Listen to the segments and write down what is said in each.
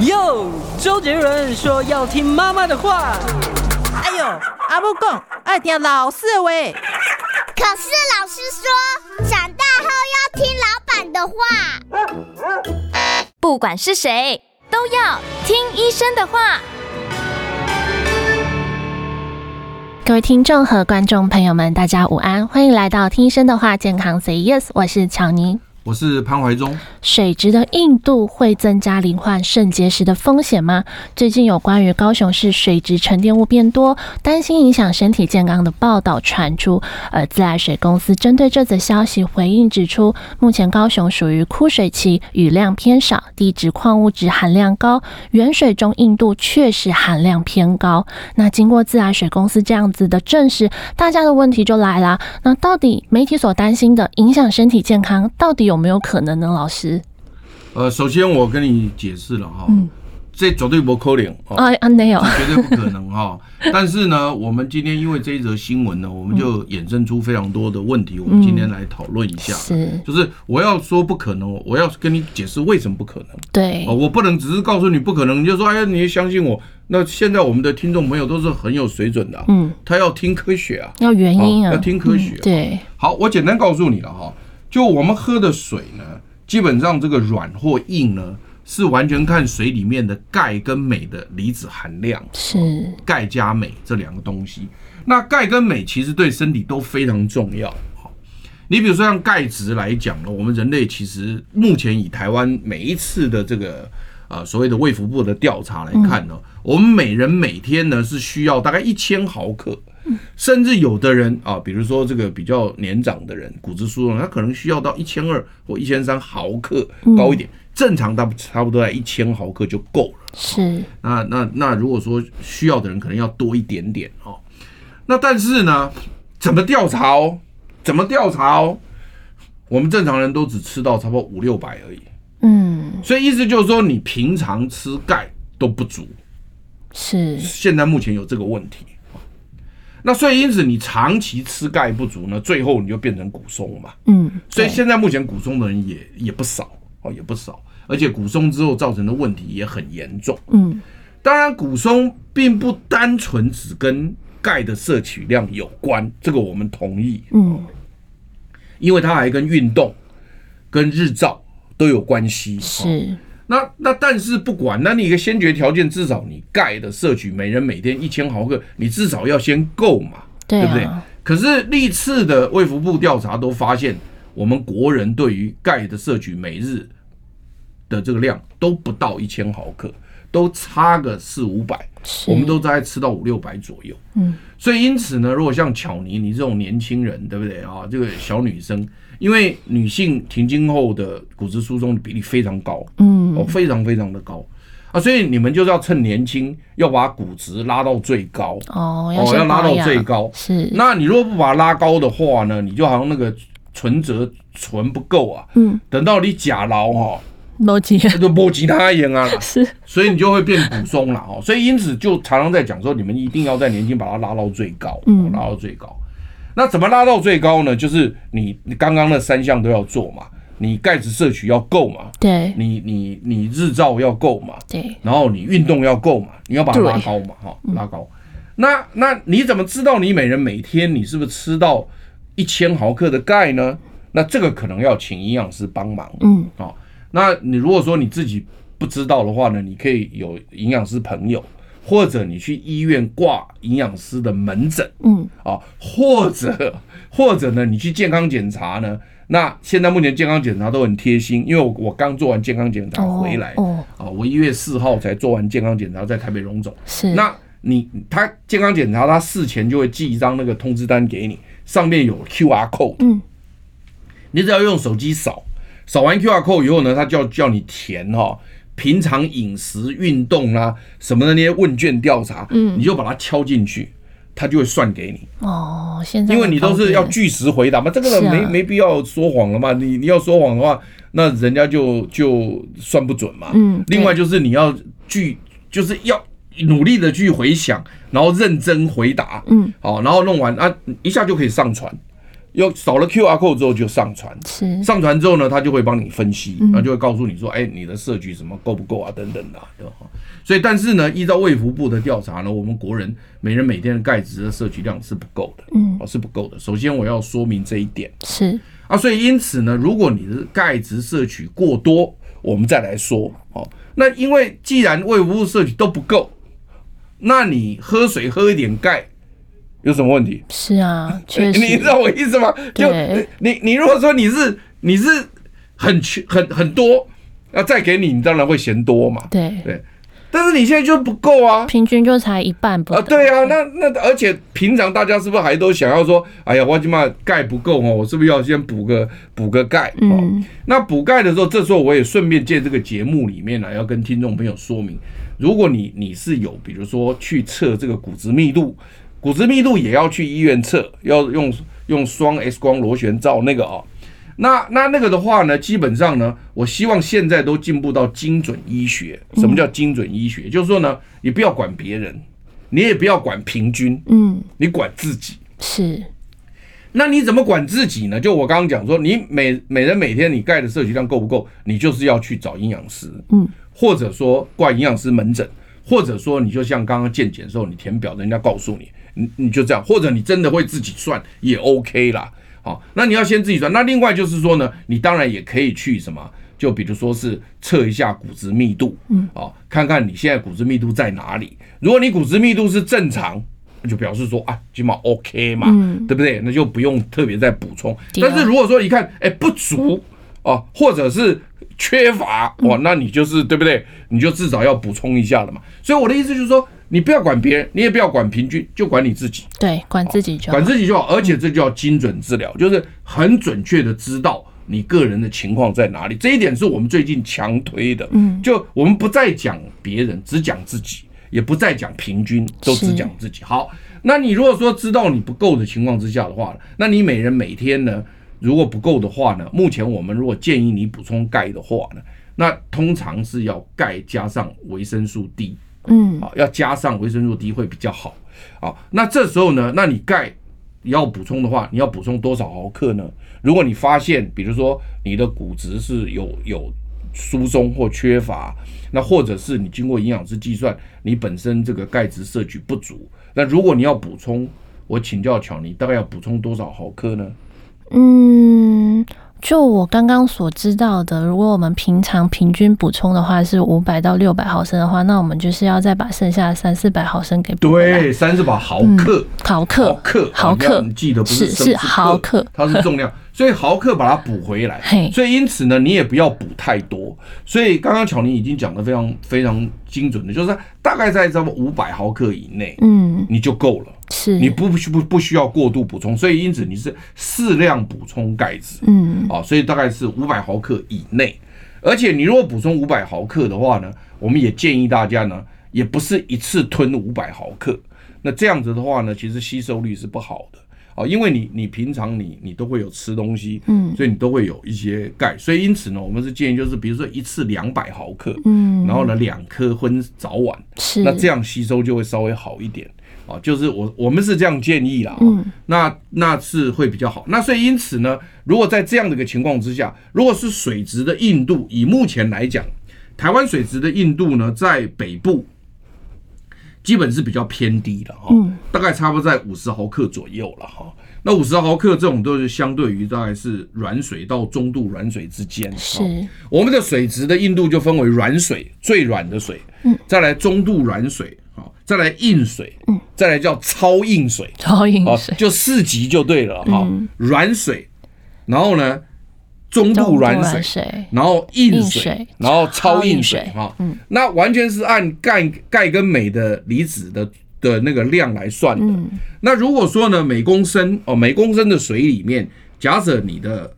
哟，周杰伦说要听妈妈的话。哎呦，阿母讲爱听老师的话。可是老师说，长大后要听老板的话。不管是谁，都要听医生的话。各位听众和观众朋友们，大家午安，欢迎来到听医生的话，健康 Say Yes，我是乔妮。我是潘怀忠。水质的硬度会增加罹患肾结石的风险吗？最近有关于高雄市水质沉淀物变多，担心影响身体健康的报道传出。而自来水公司针对这则消息回应指出，目前高雄属于枯水期，雨量偏少，地质矿物质含量高，原水中硬度确实含量偏高。那经过自来水公司这样子的证实，大家的问题就来了：那到底媒体所担心的影响身体健康，到底有？有没有可能呢，老师？呃，首先我跟你解释了哈，嗯、这绝对不可能啊啊，没有，绝对不可能哈。但是呢，我们今天因为这一则新闻呢，我们就衍生出非常多的问题，嗯、我们今天来讨论一下。是，就是我要说不可能，我要跟你解释为什么不可能。对，我不能只是告诉你不可能，你就说哎呀，你相信我。那现在我们的听众朋友都是很有水准的，嗯，他要听科学啊，要原因啊，要听科学。对，好，我简单告诉你了哈。就我们喝的水呢，基本上这个软或硬呢，是完全看水里面的钙跟镁的离子含量，是钙加镁这两个东西。那钙跟镁其实对身体都非常重要。好，你比如说像钙质来讲呢，我们人类其实目前以台湾每一次的这个呃所谓的卫福部的调查来看呢，我们每人每天呢是需要大概一千毫克。甚至有的人啊，比如说这个比较年长的人，骨质疏松，他可能需要到一千二或一千三毫克高一点，正常大差不多在一千毫克就够了。是，那那那如果说需要的人可能要多一点点哦。那但是呢，怎么调查哦？怎么调查哦？我们正常人都只吃到差不多五六百而已。嗯，所以意思就是说，你平常吃钙都不足。是，现在目前有这个问题。那所以因此你长期吃钙不足呢，最后你就变成骨松嘛。嗯，所以现在目前骨松的人也也不少哦，也不少，而且骨松之后造成的问题也很严重。嗯，当然骨松并不单纯只跟钙的摄取量有关，这个我们同意。嗯，因为它还跟运动、跟日照都有关系。是。那那但是不管，那你一个先决条件，至少你钙的摄取，每人每天一千毫克，你至少要先够嘛，对，啊、对不对？可是历次的卫福部调查都发现，我们国人对于钙的摄取每日的这个量都不到一千毫克，都差个四五百，我们都在吃到五六百左右。嗯，所以因此呢，如果像巧妮你这种年轻人，对不对啊？这个小女生。因为女性停经后的骨质疏松的比例非常高，嗯，哦，非常非常的高。啊，所以你们就是要趁年轻，要把骨质拉到最高，哦，要要拉到最高，是。那你如果不把它拉高的话呢，你就好像那个存折存不够啊，嗯，等到你假劳哈，没钱，就没其他样啊，是，所以你就会变骨松了哦，所以因此就常常在讲说，你们一定要在年轻把它拉到最高，嗯，拉到最高。那怎么拉到最高呢？就是你你刚刚那三项都要做嘛，你钙质摄取要够嘛，对，你你你日照要够嘛，对，然后你运动要够嘛，你要把它拉高嘛，哈，拉高。那那你怎么知道你每人每天你是不是吃到一千毫克的钙呢？那这个可能要请营养师帮忙，嗯，啊，那你如果说你自己不知道的话呢，你可以有营养师朋友。或者你去医院挂营养师的门诊，嗯，啊，或者 或者呢，你去健康检查呢？那现在目前健康检查都很贴心，因为我我刚做完健康检查回来，哦，啊，我一月四号才做完健康检查，在台北荣总。是，那你他健康检查，他事前就会寄一张那个通知单给你，上面有 QR code，嗯，你只要用手机扫，扫完 QR code 以后呢，他就要叫你填哈。平常饮食、运动啦，什么的那些问卷调查，嗯，你就把它敲进去，它就会算给你。哦，现在因为你都是要据实回答嘛，这个没没必要说谎了嘛。你你要说谎的话，那人家就就算不准嘛。嗯。另外就是你要据，就是要努力的去回想，然后认真回答。嗯。好，然后弄完啊，一下就可以上传。又扫了 QR code 之后就上传，是。上传之后呢，他就会帮你分析，嗯。然后就会告诉你说，哎，你的摄取什么够不够啊，等等的、啊，对吧？所以，但是呢，依照卫福部的调查呢，我们国人每人每天的钙质的摄取量是不够的，嗯。哦，是不够的。首先我要说明这一点。是。啊，所以因此呢，如果你的钙质摄取过多，我们再来说，哦，那因为既然卫福部摄取都不够，那你喝水喝一点钙有什么问题？是啊，确实你知道我意思吗？就对你你如果说你是你是很缺很很多，要再给你，你当然会嫌多嘛。对，对，但是你现在就不够啊。平均就才一半不啊，到对啊，那那而且平常大家是不是还都想要说，哎呀，我起码钙不够哦，我是不是要先补个补个钙？哦，嗯那补钙的时候，这时候我也顺便借这个节目里面呢，要跟听众朋友说明，如果你你是有，比如说去测这个骨质密度，骨质密度也要去医院测，要用用双 X 光螺旋照那个啊、那那那个的话呢，基本上呢，我希望现在都进步到精准医学。什么叫精准医学？就是说呢，你不要管别人，你也不要管平均，嗯你管自己。是那你怎么管自己呢？就我刚刚讲说，你每每人每天你钙的摄取量够不够？你就是要去找营养师，嗯，或者说挂营养师门诊，或者说你就像刚刚健检的时候，你填表，人家告诉你，你你就这样，或者你真的会自己算也 OK 啦。好，那你要先自己算。那另外就是说呢，你当然也可以去什么，就比如说是测一下骨质密度，嗯，哦，看看你现在骨质密度在哪里。如果你骨质密度是正常，那就表示说啊，起码 OK 嘛，嗯对不对？那就不用特别再补充。但是如果说一看，哎，不足哦，或者是缺乏嗯哦，那你就是对不对？你就至少要补充一下了嘛。所以我的意思就是说，你不要管别人，你也不要管平均，就管你自己。对，管自己就好管自己就好，而且这叫精准治疗，就是很准确的知道你个人的情况在哪里。这一点是我们最近强推的。嗯，就我们不再讲别人，只讲自己，也不再讲平均，都只讲自己。好，那你如果说知道你不够的情况之下的话，那你每人每天呢，如果不够的话呢，目前我们如果建议你补充钙的话呢，那通常是要钙加上维生素 D。嗯啊，要加上维生素 D 会比较好。好，那这时候呢，那你钙要补充的话，你要补充多少毫克呢？如果你发现，比如说你的骨质是有有疏松或缺乏，那或者是你经过营养师计算，你本身这个钙质摄取不足，那如果你要补充，我请教巧妮，大概要补充多少毫克呢？嗯，就我刚刚所知道的，如果我们平常平均补充的话是五百到六百毫升的话，那我们就是要再把剩下的三四百毫升给补回来对，三四百毫克。毫克毫克，毫克你记得不是是是毫克，它是重量，所以毫克把它补回来嘿。所以因此呢，你也不要补太多。所以刚刚巧玲已经讲的非常非常精准的，就是大概在这么五百毫克以内，嗯，你就够了。是。你不不不需要过度补充，所以因此你是适量补充钙质。嗯。啊，所以大概是五百毫克以内。而且你如果补充五百毫克的话呢，我们也建议大家呢，也不是一次吞五百毫克。那这样子的话呢，其实吸收率是不好的。啊，因为你你平常你你都会有吃东西，嗯。所以你都会有一些钙，所以因此呢，我们是建议就是比如说一次两百毫克，嗯，然后呢两颗分早晚，是。那这样吸收就会稍微好一点啊，就是我我们是这样建议啦，啊嗯。那那是会比较好。那所以因此呢，如果在这样的一个情况之下，如果是水质的硬度，以目前来讲，台湾水质的硬度呢，在北部基本是比较偏低的哈，嗯。大概差不多在五十毫克左右了哈。那五十毫克这种都是相对于大概是软水到中度软水之间，是。哦我们的水质的硬度就分为软水，最软的水，嗯，再来中度软水，好，再来硬水，嗯，再来叫超硬水，哦超硬水，，就四级就对了哈嗯，软水，然后呢，中度软水，然后硬硬水水，然后超硬水哈，嗯，那完全是按钙钙跟镁的离子的的那个量来算的。嗯。那如果说呢，每公升哦，每公升的水里面，假设你的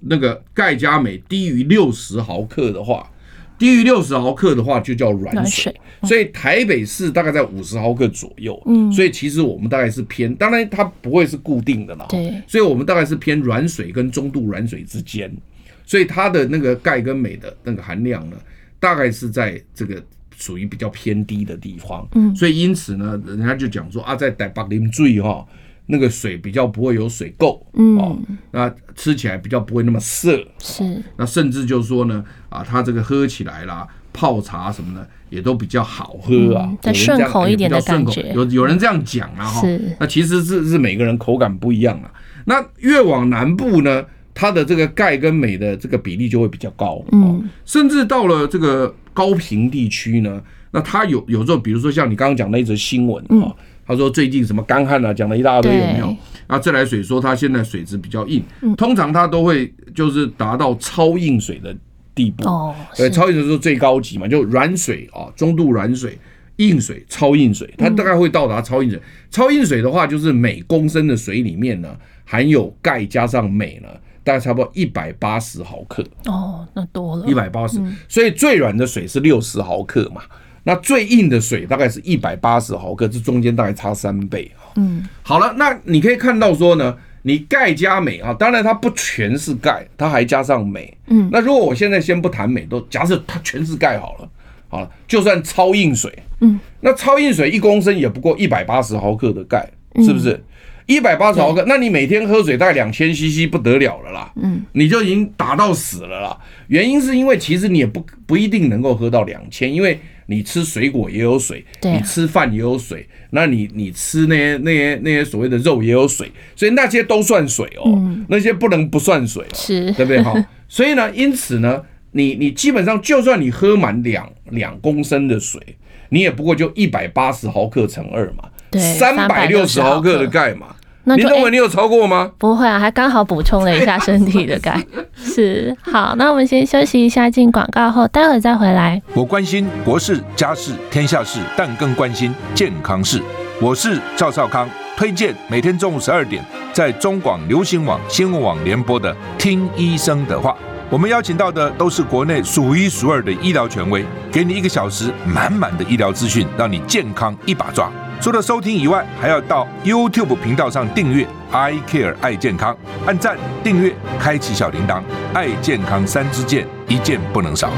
那个钙加镁低于六十毫克的话，低于六十毫克的话就叫软水。所以台北市大概在五十毫克左右，嗯。所以其实我们大概是偏，当然它不会是固定的啦，对。所以我们大概是偏软水跟中度软水之间，所以它的那个钙跟镁的那个含量呢，大概是在这个属于比较偏低的地方，嗯。所以因此呢，人家就讲说啊，在台北啉水哈，那个水比较不会有水垢，嗯。哦，那吃起来比较不会那么涩，是，那甚至就是说呢，啊，它这个喝起来啦，泡茶什么的也都比较好喝啊，顺口一点的感觉，有有人这样讲啊，哈，是，那其实是是每个人口感不一样啊。那越往南部呢，它的这个钙跟镁的这个比例就会比较高，嗯，甚至到了这个高平地区呢，那它有有时候，比如说像你刚刚讲那一则新闻啊，他说最近什么干旱啊，讲了一大堆，有没有？啊，自来水说它现在水质比较硬，通常它都会就是达到超硬水的地步，哦，对，超硬水是最高级嘛，就软水啊，中度软水。硬水、超硬水，它大概会到达超硬水。超硬水的话，就是每公升的水里面呢，含有钙加上镁呢，大概差不多一百八十毫克。哦，那多了，一百八十。所以最软的水是六十毫克嘛，那最硬的水大概是一百八十毫克，这中间大概差三倍。嗯，好了，那你可以看到说呢，你钙加镁啊，当然它不全是钙，它还加上镁。嗯，那如果我现在先不谈镁，都假设它全是钙好了。好了，就算超硬水，嗯，那超硬水一公升也不过一百八十毫克的钙，是不是？一百八十毫克，那你每天喝水大概两千 CC 不得了了啦，嗯，你就已经打到死了啦。原因是因为其实你也不不一定能够喝到两千，因为你吃水果也有水，你吃饭也有水，那你你吃那些那些那些所谓的肉也有水，所以那些都算水哦，那些不能不算水哦，是，对不对？好，所以呢，因此呢。你你基本上就算你喝满两两公升的水，你也不过就一百八十毫克乘二嘛，对，三百六十毫克的钙嘛。那你认为你有超过吗？欸、不会啊，还刚好补充了一下身体的钙。是，好，那我们先休息一下，进广告后，待会儿再回来。我关心国事、家事、天下事，但更关心健康事。我是赵少康，推荐每天中午十二点在中广流行网新闻网联播的《听医生的话》。我们邀请到的都是国内数一数二的医疗权威，给你一个小时满满的医疗资讯，让你健康一把抓。除了收听以外，还要到 YouTube 频道上订阅 I Care 爱健康，按赞、订阅、开启小铃铛，爱健康三支箭，一件不能少。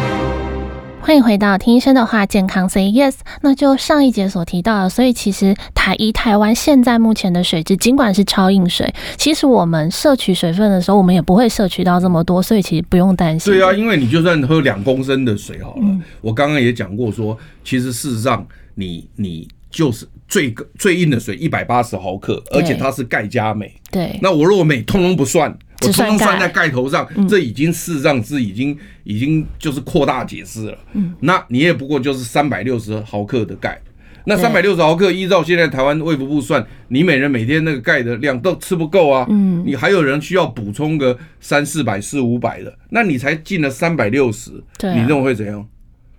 欢迎回到听医生的话，健康 Say Yes。那就上一节所提到的，所以其实台一台湾现在目前的水质，尽管是超硬水，其实我们摄取水分的时候，我们也不会摄取到这么多，所以其实不用担心。对啊，因为你就算喝两公升的水好了，嗯、我刚刚也讲过说，其实事实上你你就是最最硬的水一百八十毫克，而且它是钙加镁。对，那我如果镁通通不算。我通通算在钙头上，这已经事实上是已经已经就是扩大解释了。嗯，那你也不过就是三百六十毫克的钙，那三百六十毫克依照现在台湾卫福部算，你每人每天那个钙的量都吃不够啊。嗯，你还有人需要补充个三四百四五百的，那你才进了三百六十，你认为会怎样？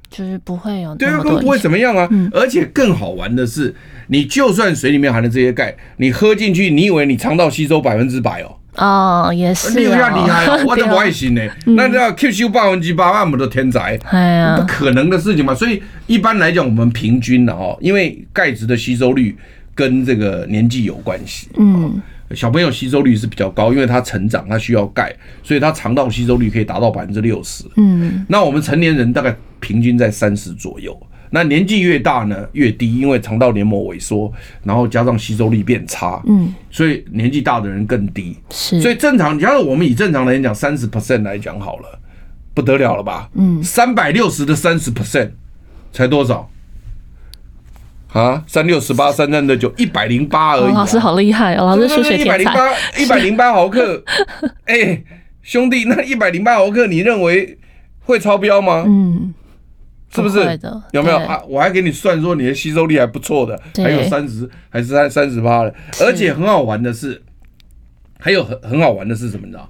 就是不会有对啊，更不会怎么样啊。而且更好玩的是，你就算水里面含的这些钙，你喝进去，你以为你肠道吸收百分之百哦？哦，也是、哦，你有点厉害哦，我都不爱信呢。那叫吸收百分之八，那么多天才，哎呀，不可能的事情嘛。所以一般来讲，我们平均的哦，因为钙质的吸收率跟这个年纪有关系。嗯，小朋友吸收率是比较高，因为他成长，他需要钙，所以他肠道吸收率可以达到百分之六十。嗯，那我们成年人大概平均在三十左右。那年纪越大呢，越低，因为肠道黏膜萎缩，然后加上吸收力变差，嗯，所以年纪大的人更低。是，所以正常，假如我们以正常来讲，三十 percent 来讲好了，不得了了吧？嗯，三百六十的三十 percent 才多少？啊，三六十八，三三得九，一百零八而已。老师好厉害哦，老师数学天才。一百零八，一百零八毫克。哎，兄弟，那一百零八毫克，你认为会超标吗？嗯。是不是？有没有啊？我还给你算说你的吸收力还不错的，还有三十还是三三十八的，而且很好玩的是，还有很很好玩的是什么？你知道？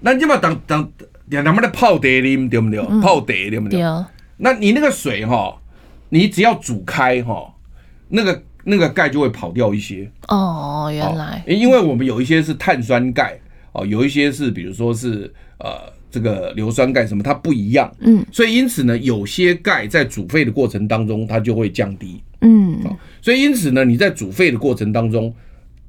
那你把当当两两边的泡茶啉对不对？泡茶对不对？那你那个水哈，你只要煮开哈，那个那个钙就会跑掉一些。哦，原来，因为我们有一些是碳酸钙哦，有一些是比如说是呃。这个硫酸钙什么它不一样，嗯，所以因此呢，有些钙在煮沸的过程当中它就会降低，嗯，所以因此呢，你在煮沸的过程当中，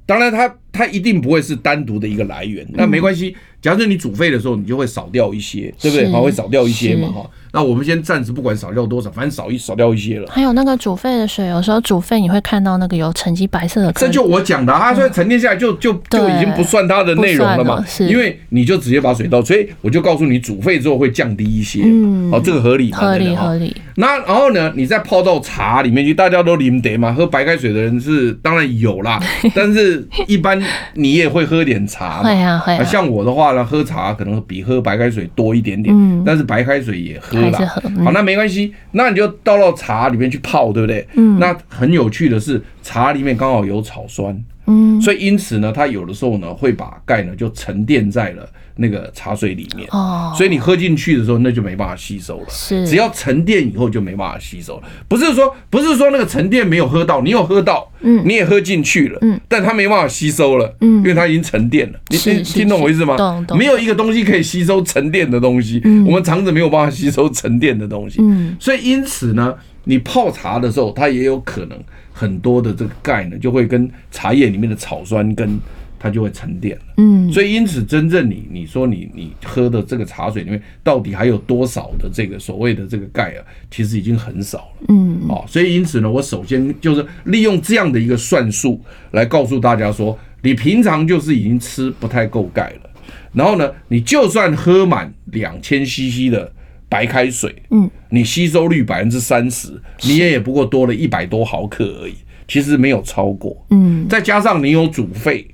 当然它它一定不会是单独的一个来源，那没关系，假设你煮沸的时候你就会少掉一些，对不对？好，会少掉一些嘛，哈，那我们先暂时不管少掉多少，反正少一少掉一些了。还有那个煮沸的水，有时候煮沸你会看到那个有沉积白色的。这就我讲的，它所以沉淀下来就就就已经不算它的内容了嘛，是因为你就直接把水倒，所以我就告诉你煮沸之后会降低一些。嗯，哦，这个合理，合理合理。那然后呢，你再泡到茶里面去，大家都啉得嘛，喝白开水的人是当然有啦，但是一般你也会喝点茶嘛。会啊会啊。像我的话呢，喝茶可能比喝白开水多一点点，嗯，但是白开水也喝了。好，那没关系，那你就倒到茶里面去泡，对不对？嗯。那很有趣的是，茶里面刚好有草酸，嗯，所以因此呢，它有的时候呢会把钙呢就沉淀在了那个茶水里面，哦，所以你喝进去的时候那就没办法吸收了，是，只要沉淀以后就没办法吸收了，不是说不是说那个沉淀没有喝到，你有喝到，嗯，你也喝进去了，嗯，但它没办法吸收了，嗯，因为它已经沉淀了，你听听懂我意思吗？懂懂，没有一个东西可以吸收沉淀的东西，我们肠子没有办法吸收沉淀的东西，嗯，所以因此呢。你泡茶的时候，它也有可能很多的这个钙呢，就会跟茶叶里面的草酸根，它就会沉淀了。嗯，所以因此，真正你你说你你喝的这个茶水里面，到底还有多少的这个所谓的这个钙啊？其实已经很少了。嗯，哦，所以因此呢，我首先就是利用这样的一个算术来告诉大家说，你平常就是已经吃不太够钙了。然后呢，你就算喝满两千 CC 的。白开水，嗯，你吸收率百分之三十，你也也不过多了一百多毫克而已，其实没有超过，嗯，再加上你有煮沸，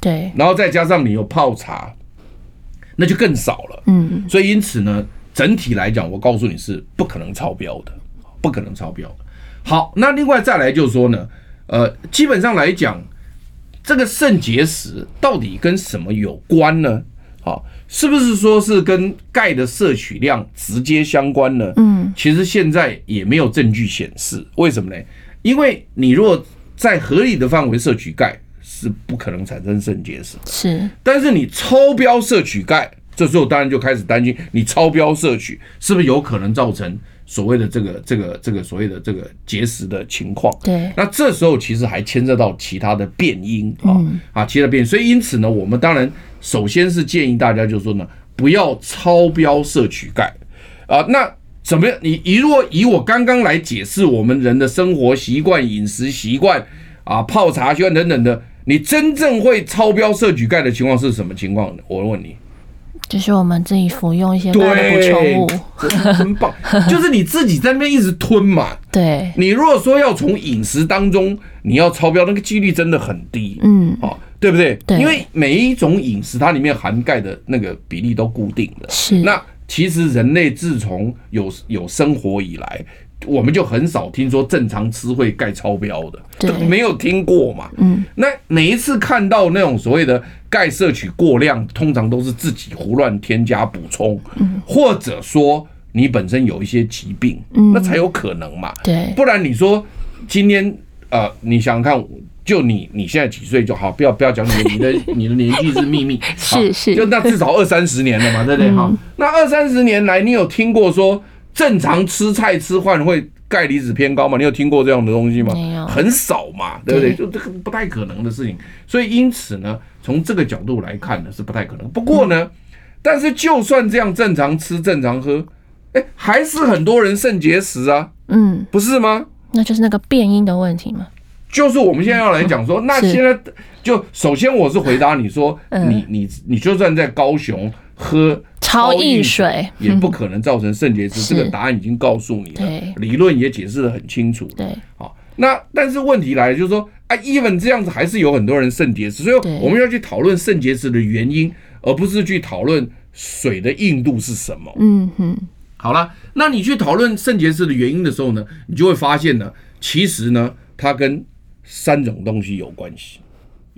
对，然后再加上你有泡茶，那就更少了，嗯，所以因此呢，整体来讲，我告诉你是不可能超标的，不可能超标的。好，那另外再来就是说呢，呃，基本上来讲，这个肾结石到底跟什么有关呢？好。是不是说是跟钙的摄取量直接相关呢？嗯，其实现在也没有证据显示。为什么呢？因为你若在合理的范围摄取钙，是不可能产生肾结石。是，但是你超标摄取钙，这时候当然就开始担心，你超标摄取是不是有可能造成所谓的这个这个这个所谓的这个结石的情况？对，那这时候其实还牵涉到其他的变因啊啊，其他变因。所以因此呢，我们当然。首先是建议大家，就是说呢，不要超标摄取钙啊。那怎么样？你你如果以我刚刚来解释我们人的生活习惯、饮食习惯啊、泡茶习惯等等的，你真正会超标摄取钙的情况是什么情况？我问你，就是我们自己服用一些钙的补充物，很棒，就是你自己在那边一直吞嘛。对，你如果说要从饮食当中你要超标，那个几率真的很低。嗯，好。对不对？对，因为每一种饮食，它里面含钙的那个比例都固定的。是。那其实人类自从有有生活以来，我们就很少听说正常吃会钙超标的，对，没有听过嘛。嗯。那每一次看到那种所谓的钙摄取过量，通常都是自己胡乱添加补充，嗯，或者说你本身有一些疾病，嗯，那才有可能嘛。对。不然你说今天呃，你想想看。就你你现在几岁就好，不要不要讲你的你的你的年纪是秘密，是是，就那至少二三十年了嘛，对不对？好，那二三十年来，你有听过说正常吃菜吃饭会钙离子偏高吗？你有听过这样的东西吗？没有，很少嘛，对不对？就这个不太可能的事情。所以因此呢，从这个角度来看呢，是不太可能。不过呢，但是就算这样正常吃正常喝，哎，还是很多人肾结石啊，嗯，不是吗？那就是那个变音的问题嘛？就是我们现在要来讲说，那现在就首先我是回答你说，你你你就算在高雄喝超硬水，也不可能造成肾结石。这个答案已经告诉你了，理论也解释的很清楚。对，好，那但是问题来了，就是说啊，even 这样子还是有很多人肾结石，所以我们要去讨论肾结石的原因，而不是去讨论水的硬度是什么。嗯哼，好了，那你去讨论肾结石的原因的时候呢，你就会发现呢，其实呢，它跟三种东西有关系，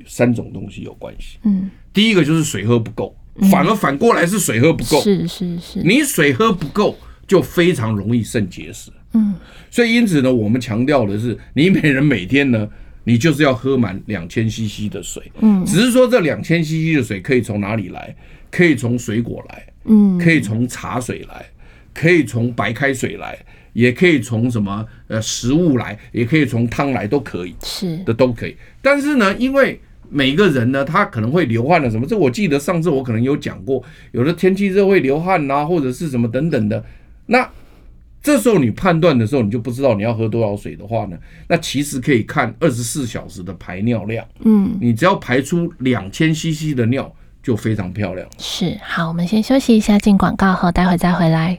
三种东西有关系。嗯，第一个就是水喝不够，反而反过来是水喝不够。是是是，你水喝不够就非常容易肾结石。嗯，所以因此呢，我们强调的是，你每人每天呢，你就是要喝满两千 CC 的水。嗯，只是说这两千 CC 的水可以从哪里来？可以从水果来，嗯，可以从茶水来，可以从白开水来。也可以从什么呃食物来，也可以从汤来，都可以，是的都可以。但是呢，因为每个人呢，他可能会流汗的什么，这我记得上次我可能有讲过，有的天气热会流汗呐、啊，或者是什么等等的。那这时候你判断的时候，你就不知道你要喝多少水的话呢，那其实可以看二十四小时的排尿量。嗯，你只要排出两千 CC 的尿，就非常漂亮。是，好，我们先休息一下，进广告后，待会再回来。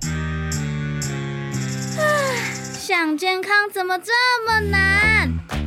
想健康怎么这么难？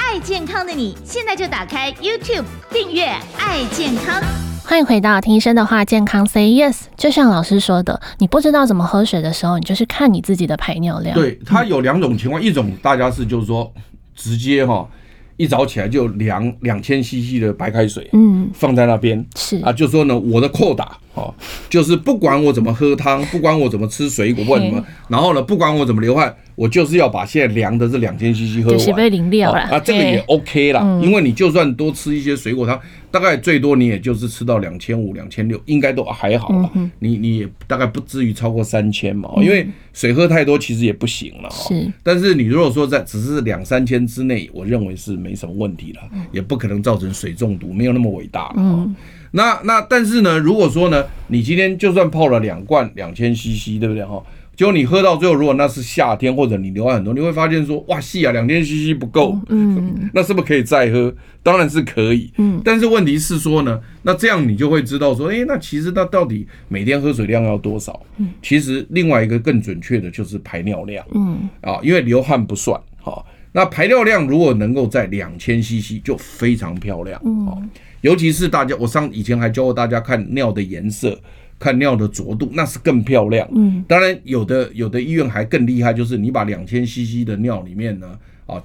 爱健康的你，现在就打开 YouTube 订阅“爱健康”。欢迎回到听医生的话，健康 Say Yes。就像老师说的，你不知道怎么喝水的时候，你就是看你自己的排尿量。对，它有两种情况，一种大家是就是说直接哈，一早起来就量两千 CC 的白开水，嗯，放在那边是啊，就说呢，我的扩打哦，就是不管我怎么喝汤，不管我怎么吃水果，或什么，然后呢，不管我怎么流汗。我就是要把现在凉的这两千 CC 喝完，就是被淋掉了啊，这个也 OK 啦，因为你就算多吃一些水果汤，大概最多你也就是吃到两千五、两千六，应该都还好了。你你也大概不至于超过三千嘛，因为水喝太多其实也不行了。是，但是你如果说在只是两三千之内，我认为是没什么问题了，也不可能造成水中毒，没有那么伟大。嗯，那那但是呢，如果说呢，你今天就算泡了两罐两千 CC，对不对？哈？就你喝到最后，如果那是夏天，或者你流汗很多，你会发现说，哇，细啊，两千 CC 不够，嗯，那是不是可以再喝？当然是可以，嗯，但是问题是说呢，那这样你就会知道说，诶，那其实那到底每天喝水量要多少？嗯，其实另外一个更准确的就是排尿量，嗯，啊，因为流汗不算，哈，那排尿量如果能够在两千 CC 就非常漂亮，嗯，尤其是大家，我上以前还教过大家看尿的颜色。看尿的浊度，那是更漂亮。嗯，当然有的有的医院还更厉害，就是你把两千 CC 的尿里面呢啊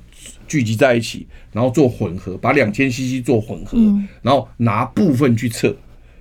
聚集在一起，然后做混合，把两千 CC 做混合，然后拿部分去测，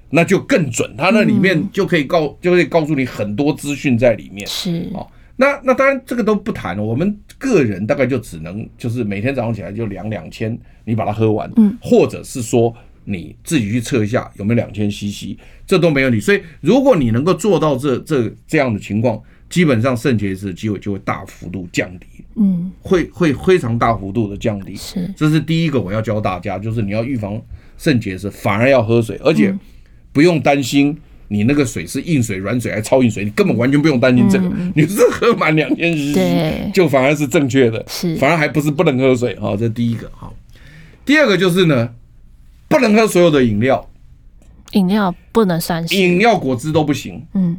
那就更准。它那里面就可以告就可以告诉你很多资讯在里面。是啊，那那当然这个都不谈了，我们个人大概就只能就是每天早上起来就量两千，你把它喝完，嗯，或者是说。你自己去测一下有没有两千 CC，这都没问题。所以如果你能够做到这这这样的情况，基本上肾结石的机会就会大幅度降低，嗯，会会非常大幅度的降低。是，这是第一个我要教大家，就是你要预防肾结石，反而要喝水，而且不用担心你那个水是硬水、软水还是超硬水，你根本完全不用担心这个，你是喝满两千 CC，就反而是正确的，是，反而还不是不能喝水。好，这是第一个。好，第二个就是呢。不能喝所有的饮料，饮料不能算是饮料，果汁都不行。嗯，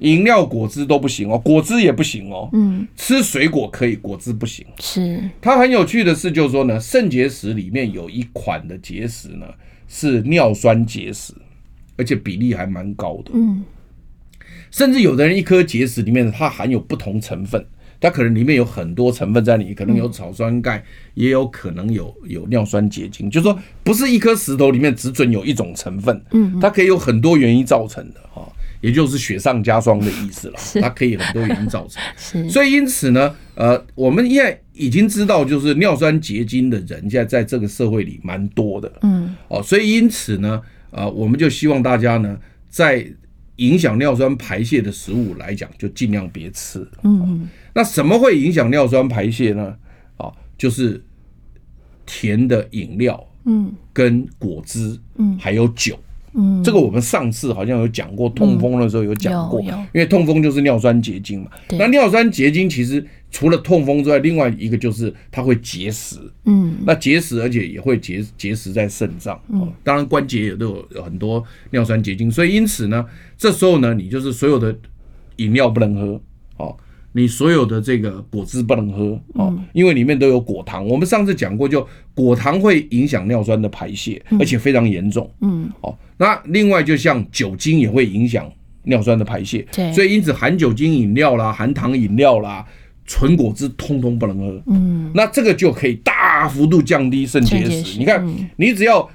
饮料果汁都不行哦，果汁也不行哦。嗯，吃水果可以，果汁不行。是，它很有趣的是，就是说呢，肾结石里面有一款的结石呢，是尿酸结石，而且比例还蛮高的。嗯，甚至有的人一颗结石里面它含有不同成分。它可能里面有很多成分在里，可能有草酸钙，也有可能有有尿酸结晶，就是说不是一颗石头里面只准有一种成分，嗯，它可以有很多原因造成的哈，也就是雪上加霜的意思了，它可以很多原因造成，是，所以因此呢，呃，我们现在已经知道，就是尿酸结晶的人现在在这个社会里蛮多的，嗯，哦，所以因此呢，呃，我们就希望大家呢，在影响尿酸排泄的食物来讲，就尽量别吃，嗯。那什么会影响尿酸排泄呢？啊，就是甜的饮料，嗯，跟果汁，嗯，还有酒，嗯，这个我们上次好像有讲过，痛风的时候有讲过，因为痛风就是尿酸结晶嘛。那尿酸结晶其实除了痛风之外，另外一个就是它会结石，嗯，那结石而且也会结结石在肾脏，嗯，当然关节也都有有很多尿酸结晶，所以因此呢，这时候呢，你就是所有的饮料不能喝，哦。你所有的这个果汁不能喝哦，因为里面都有果糖。我们上次讲过，就果糖会影响尿酸的排泄，而且非常严重。嗯，哦，那另外就像酒精也会影响尿酸的排泄，对，所以因此含酒精饮料啦、含糖饮料啦、纯果汁通通不能喝。嗯，那这个就可以大幅度降低肾结石。你看，你只要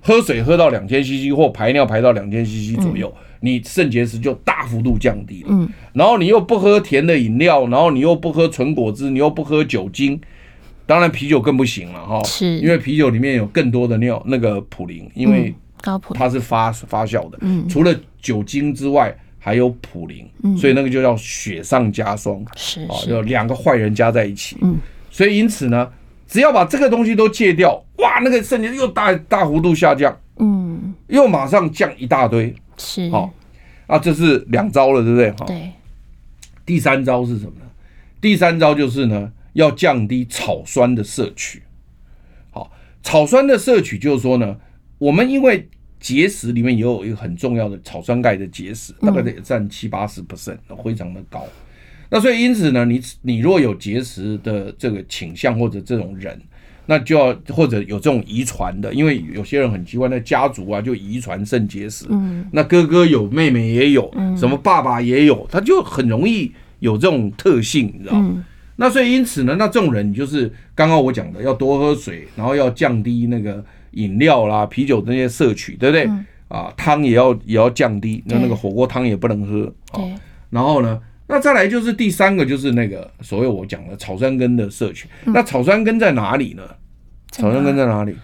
喝水喝到两千 CC 或排尿排到两千 CC 左右。你肾结石就大幅度降低了，嗯，然后你又不喝甜的饮料，然后你又不喝纯果汁，你又不喝酒精，当然啤酒更不行了哈，是，因为啤酒里面有更多的尿那个普林，因为高普它是发发酵的，嗯，除了酒精之外还有普林，嗯。所以那个就叫雪上加霜啊，是是就两个坏人加在一起。嗯，所以因此呢，只要把这个东西都戒掉，哇，那个圣洁又大大幅度下降，嗯。又马上降一大堆。是好，啊，这是两招了，对不对？哈，对第三招是什么呢？第三招就是呢，要降低草酸的摄取。好，草酸的摄取就是说呢，我们因为结石里面也有一个很重要的草酸钙的结石，大概得占七八十 percent，非常的高。那所以因此呢，你你若有结石的这个倾向或者这种人，那就要或者有这种遗传的，因为有些人很奇怪，那家族啊就遗传肾结石，嗯。那哥哥有，妹妹也有，什么爸爸也有，他就很容易有这种特性，你知道吗？嗯。那所以因此呢，那这种人就是刚刚我讲的，要多喝水，然后要降低那个饮料啦、啤酒这些摄取，对不对？啊，汤也要也要降低，那那个火锅汤也不能喝。啊。对。然后呢，那再来就是第三个，就是那个所谓我讲的草酸根的摄取。那草酸根在哪里呢？草酸根在哪里？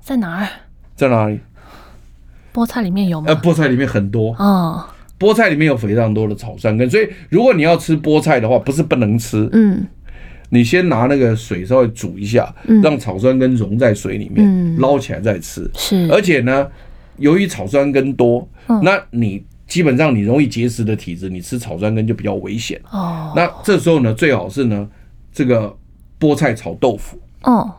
在哪儿？在哪里？菠菜里面有吗呃，菠菜里面很多，哦，菠菜里面有非常多的草酸根，所以如果你要吃菠菜的话，不是不能吃，嗯你先拿那个水稍微煮一下，让草酸根溶在水里面，嗯捞起来再吃。是，而且呢，由于草酸根多，嗯那你基本上你容易结石的体质，你吃草酸根就比较危险。哦那这时候呢，最好是呢，这个菠菜炒豆腐。哦，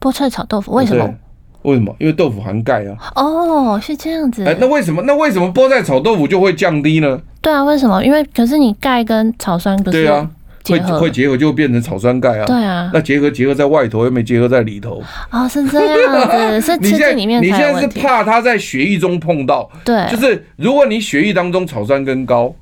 菠菜炒豆腐为什么？为什么？因为豆腐含钙啊。哦，是这样子。哎，那为什么？那为什么菠菜炒豆腐就会降低呢？对啊，为什么？因为可是你钙跟草酸不是对啊，会结合？会结合就会变成草酸钙啊。对啊那结合结合在外头，又没结合在里头。哦，是这样子，是吃你现在进里面你现在是。怕它在血液中碰到，对，就是如果你血液当中草酸根高，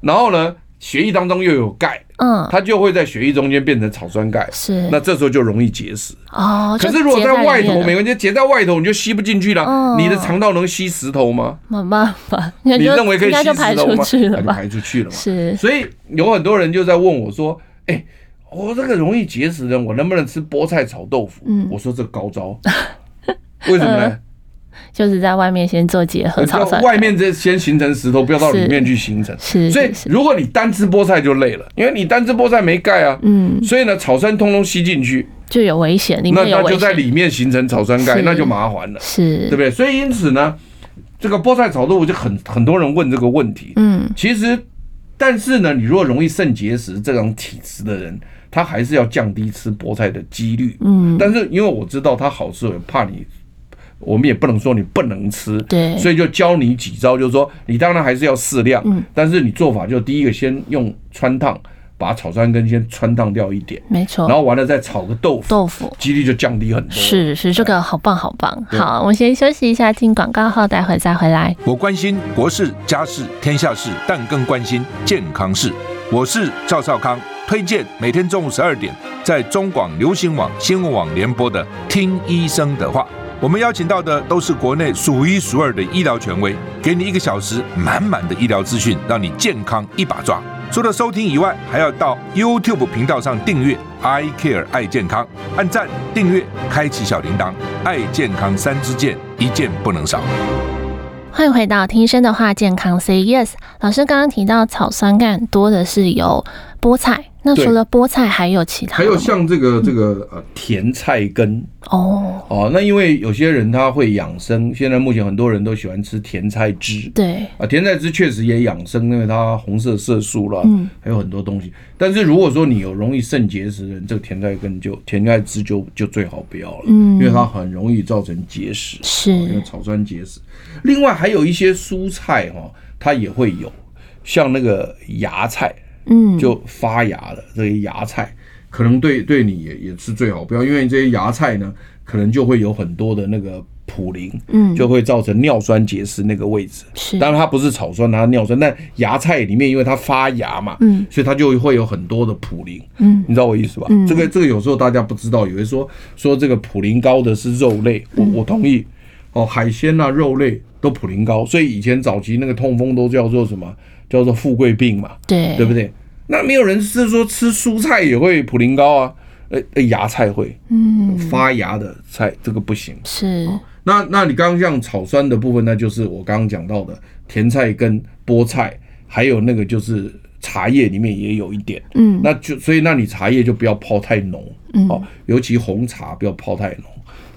然后呢血液当中又有钙，嗯，它就会在血液中间变成草酸钙，是那这时候就容易结石。哦。可是如果在外头，没关系，结在外头你就吸不进去了。嗯你的肠道能吸石头吗？没办法，你你认为可以吸石头吗？那就去了吧？排出去了嘛。是，所以有很多人就在问我说：“哎、我这个容易结石的人，我能不能吃菠菜炒豆腐？”嗯我说这高招，为什么呢？就是在外面先做结合外面这先形成石头，不要到里面去形成。是，所以如果你单吃菠菜就累了，因为你单吃菠菜没钙啊。嗯，所以呢，草酸通通吸进去，就有危险，那那面有危险，就在里面形成草酸钙，那就麻烦了，是，对不对？所以因此呢，这个菠菜炒豆腐就很很多人问这个问题。嗯，其实，但是呢，你如果容易肾结石这种体质的人，他还是要降低吃菠菜的几率。嗯，但是因为我知道它好吃，我怕你，我们也不能说你不能吃，对所以就教你几招，就是说你当然还是要适量，嗯，但是你做法就第一个先用穿烫，把草酸根先穿烫掉一点，没错，然后完了再炒个豆腐，豆腐。几率就降低很多。是是，这个好棒好棒。好，我们先休息一下，听广告后，待会再回来。我关心国事、家事、天下事，但更关心健康事。我是赵少康，推荐每天中午十二点在中广流行网、新闻网联播的《听医生的话》。我们邀请到的都是国内数一数二的医疗权威，给你一个小时满满的医疗资讯，让你健康一把抓。除了收听以外，还要到 YouTube 频道上订阅 “I Care 爱健康”，按赞、订阅、开启小铃铛，爱健康三支箭，一件不能少。欢迎回到听医生的话，健康 Say Yes。老师刚刚提到草酸钙多的是有菠菜，那除了菠菜还有其他还？有像这个这个呃甜菜根。哦，哦，那因为有些人他会养生，现在目前很多人都喜欢吃甜菜汁。对，啊，甜菜汁确实也养生，因为它红色色素啦，嗯。还有很多东西。但是如果说你有容易肾结石的人，这个甜菜根就甜菜汁就就最好不要了，嗯。因为它很容易造成结石，是。哦因为草酸结石。另外还有一些蔬菜哈，它也会有，像那个芽菜，嗯，就发芽了这些芽菜，可能对对你也也是最好不要，因为这些芽菜呢，可能就会有很多的那个普林，嗯。就会造成尿酸结石那个位置。是。当然它不是草酸，它是尿酸，但芽菜里面因为它发芽嘛，嗯。所以它就会有很多的普林，嗯。你知道我意思吧？嗯。这个这个有时候大家不知道，以为说说这个普林高的是肉类，我嗯。我同意。哦，海鲜啊，肉类都普林高，所以以前早期那个痛风都叫做什么？叫做富贵病嘛。对对不对？那没有人是说吃蔬菜也会普林高啊，呃，呃芽菜会，嗯发芽的菜这个不行。是那那你刚刚像草酸的部分，那就是我刚刚讲到的甜菜跟、菠菜，还有那个就是茶叶里面也有一点，嗯，那就所以那你茶叶就不要泡太浓，嗯哦，尤其红茶不要泡太浓，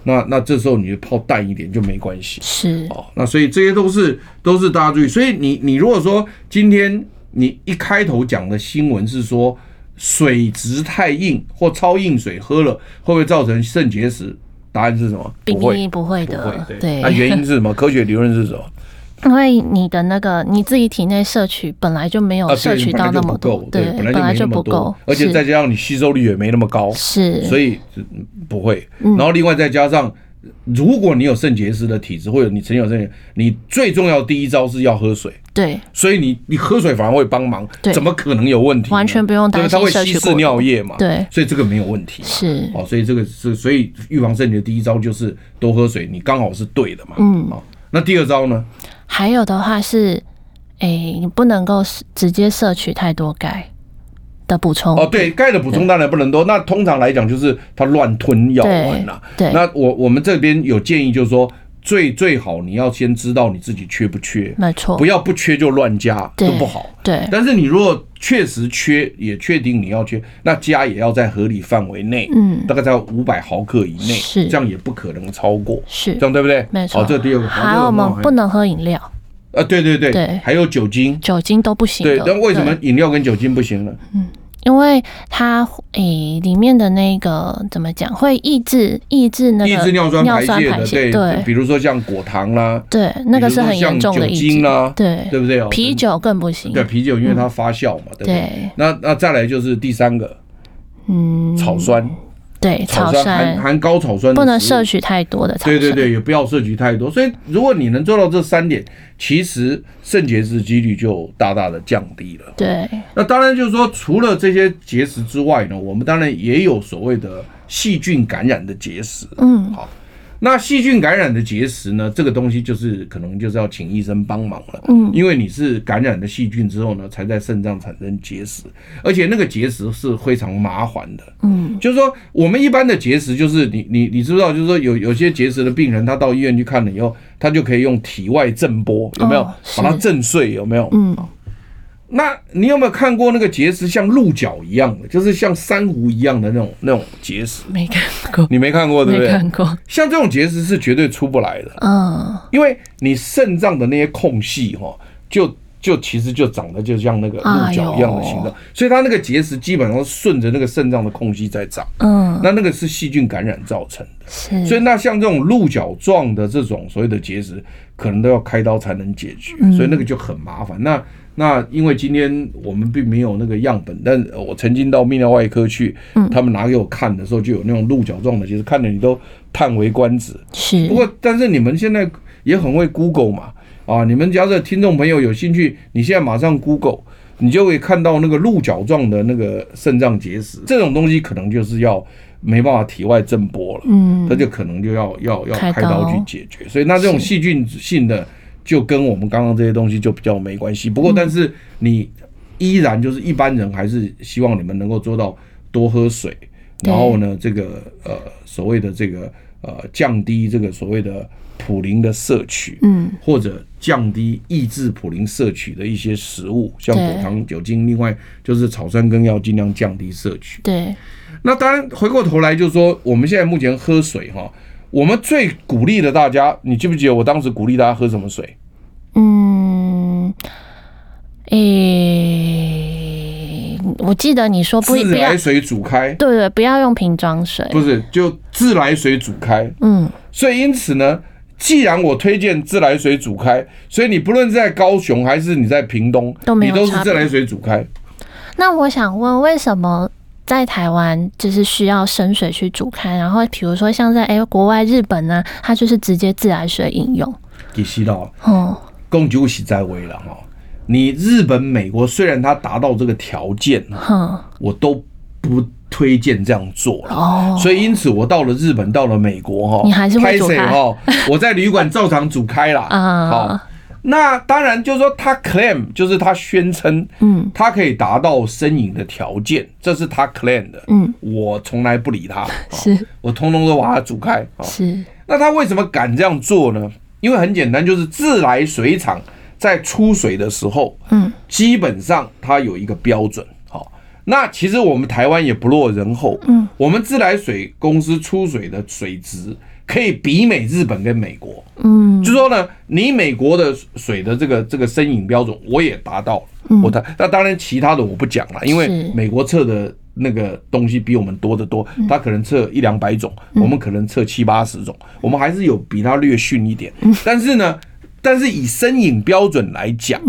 那那这时候你就泡淡一点就没关系，是，哦，那所以这些都是都是大家注意，所以你你如果说今天你一开头讲的新闻是说水质太硬或超硬水喝了会不会造成肾结石？答案是什么？不会，不会不会的，，对。那原因是什么？科学理论是什么？因为你的那个你自己体内摄取本来就没有啊，摄取到那么多，对，本来就没那么多，而且再加上你吸收率也没那么高，是，所以不会。然后另外再加上，如果你有肾结石的体质，或者你曾经有肾结，你最重要的第一招是要喝水。对，所以你你喝水反而会帮忙，怎么可能有问题？完全不用担心，它会稀释尿液嘛。对，所以这个没有问题。是，哦，所以这个是，所以预防肾结的第一招就是多喝水，你刚好是对的嘛。嗯，好，那第二招呢？还有的话是，哎、欸，你不能够直接摄取太多钙的补充。哦，对，钙的补充当然不能多。那通常来讲，就是他乱吞药丸啦。对，那我我们这边有建议，就是说最最好你要先知道你自己缺不缺，没错，不要不缺就乱加，都不好。对，但是你如果确实缺，也确定你要缺，那加也要在合理范围内，嗯，大概在五百毫克以内，是这样也不可能超过，是这样对不对？没错。好，这第二个，还有我们不能喝饮料。啊，对对对，对，还有酒精，酒精都不行。对，但为什么饮料跟酒精不行呢？嗯，因为它诶、欸、里面的那个怎么讲，会抑制抑制那个抑制尿酸排泄的，对对，比如说像果糖啦，对，那个是很严重的抑制啦，对，对不对？啤酒更不行，对，啤酒因为它发酵嘛，对不对？那那再来就是第三个，嗯，草酸。对，草酸含含高草酸，不能摄取太多的草酸。对对对，也不要摄取太多。所以如果你能做到这三点，其实肾结石几率就大大的降低了。对。那当然就是说，除了这些结石之外呢，我们当然也有所谓的细菌感染的结石。嗯，好。那细菌感染的结石呢，这个东西就是可能就是要请医生帮忙了。嗯，因为你是感染了细菌之后呢，才在肾脏产生结石，而且那个结石是非常麻烦的。嗯，就是说我们一般的结石，就是你你你知道，就是说有有些结石的病人，他到医院去看了以后，他就可以用体外震波，有没有把它震碎？有没有？嗯。那你有没有看过那个结石像鹿角一样的，就是像珊瑚一样的那种那种结石？没看过，你没看过对不对？没看过。像这种结石是绝对出不来的，嗯，因为你肾脏的那些空隙哈，就就其实就长得就像那个鹿角一样的形状，所以它那个结石基本上顺着那个肾脏的空隙在长。嗯，那那个是细菌感染造成的。是。所以那像这种鹿角状的这种所谓的结石，可能都要开刀才能解决，所以那个就很麻烦。那那因为今天我们并没有那个样本，但我曾经到泌尿外科去，他们拿给我看的时候，就有那种鹿角状的，其实看着你都叹为观止。是。不过，但是你们现在也很会 Google 嘛，啊，你们假设听众朋友有兴趣，你现在马上 Google，你就会看到那个鹿角状的那个肾脏结石，这种东西可能就是要没办法体外震波了，嗯，它就可能就要要要开刀去解决。所以，那这种细菌性的。就跟我们刚刚这些东西就比较没关系，不过但是你依然就是一般人还是希望你们能够做到多喝水，然后呢，这个呃所谓的这个呃降低这个所谓的普林的摄取，嗯，或者降低抑制普林摄取的一些食物，像果糖、酒精，另外就是草酸根要尽量降低摄取。对，那当然回过头来就是说，我们现在目前喝水哈。我们最鼓励的大家，你记不记得我当时鼓励大家喝什么水？嗯，诶、欸，我记得你说不自来水煮开，对对，不要用瓶装水，不是就自来水煮开。嗯，所以因此呢，既然我推荐自来水煮开，所以你不论是在高雄还是你在屏东，都你都是自来水煮开。那我想问，为什么？在台湾就是需要生水去煮开，然后比如说像在哎、欸、国外日本呢、啊，它就是直接自来水饮用。你知道哦，公主洗在位了哈。你日本、美国虽然它达到这个条件，哼，我都不推荐这样做了。哦，所以因此我到了日本，到了美国哈，你还是会煮开哈。我在旅馆照常煮开了 啊。好。那当然，就是说他 claim，就是他宣称，嗯，他可以达到生饮的条件，这是他 claim 的，嗯，我从来不理他，是。我通通都把它煮开，是。那他为什么敢这样做呢？因为很简单，就是自来水厂在出水的时候，嗯，基本上它有一个标准。好，那其实我们台湾也不落人后，嗯，我们自来水公司出水的水质可以比美日本跟美国，嗯，就说呢，你美国的水的这个这个生饮标准我也达到了，我的那当然其他的我不讲了，因为美国测的那个东西比我们多得多，他可能测一两百种，我们可能测七八十种，我们还是有比他略逊一点，但是呢。但是以生饮标准来讲，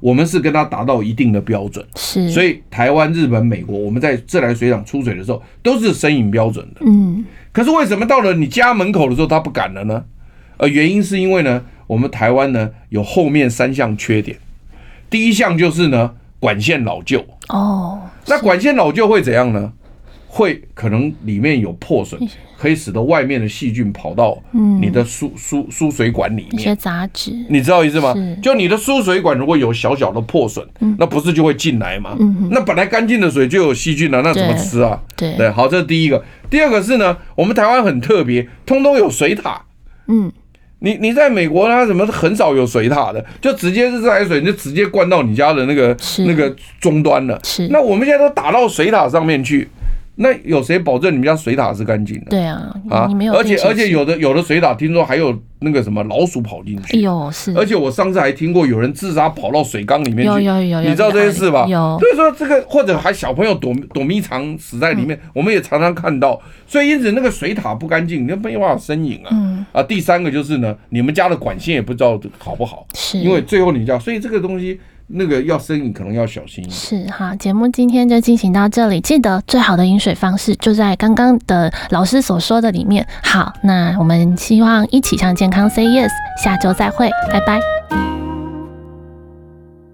我们是跟它达到一定的标准，是，所以台湾、日本、美国，我们在自来水厂出水的时候都是生饮标准的，嗯。可是为什么到了你家门口的时候，他不敢了呢？呃，原因是因为呢，我们台湾呢有后面三项缺点，第一项就是呢管线老旧哦，那管线老旧会怎样呢？会可能里面有破损，可以使得外面的细菌跑到你的输输输水管里面，一些杂质，你知道意思吗？就你的输水管如果有小小的破损，那不是就会进来吗？那本来干净的水就有细菌了，那怎么吃啊？对对，好，这是第一个。第二个是呢，我们台湾很特别，通通有水塔。嗯，你你在美国它怎么很少有水塔的？就直接是自来水，你就直接灌到你家的那个那个终端了。是，那我们现在都打到水塔上面去。那有谁保证你们家水塔是干净的？对啊，啊，你没有，而且而且有的有的水塔听说还有那个什么老鼠跑进去。哎呦，是。而且我上次还听过有人自杀跑到水缸里面去。有有有，你知道这些事吧？有。所以说这个或者还小朋友躲躲迷藏死在里面，我们也常常看到。所以因此那个水塔不干净，你就没办法生饮啊。嗯。啊，第三个就是呢，你们家的管线也不知道好不好。是。因为最后你家，所以这个东西。那个要生饮可能要小心。是哈，节目今天就进行到这里。记得最好的饮水方式就在刚刚的老师所说的里面。好，那我们希望一起向健康 say yes，下周再会，拜拜。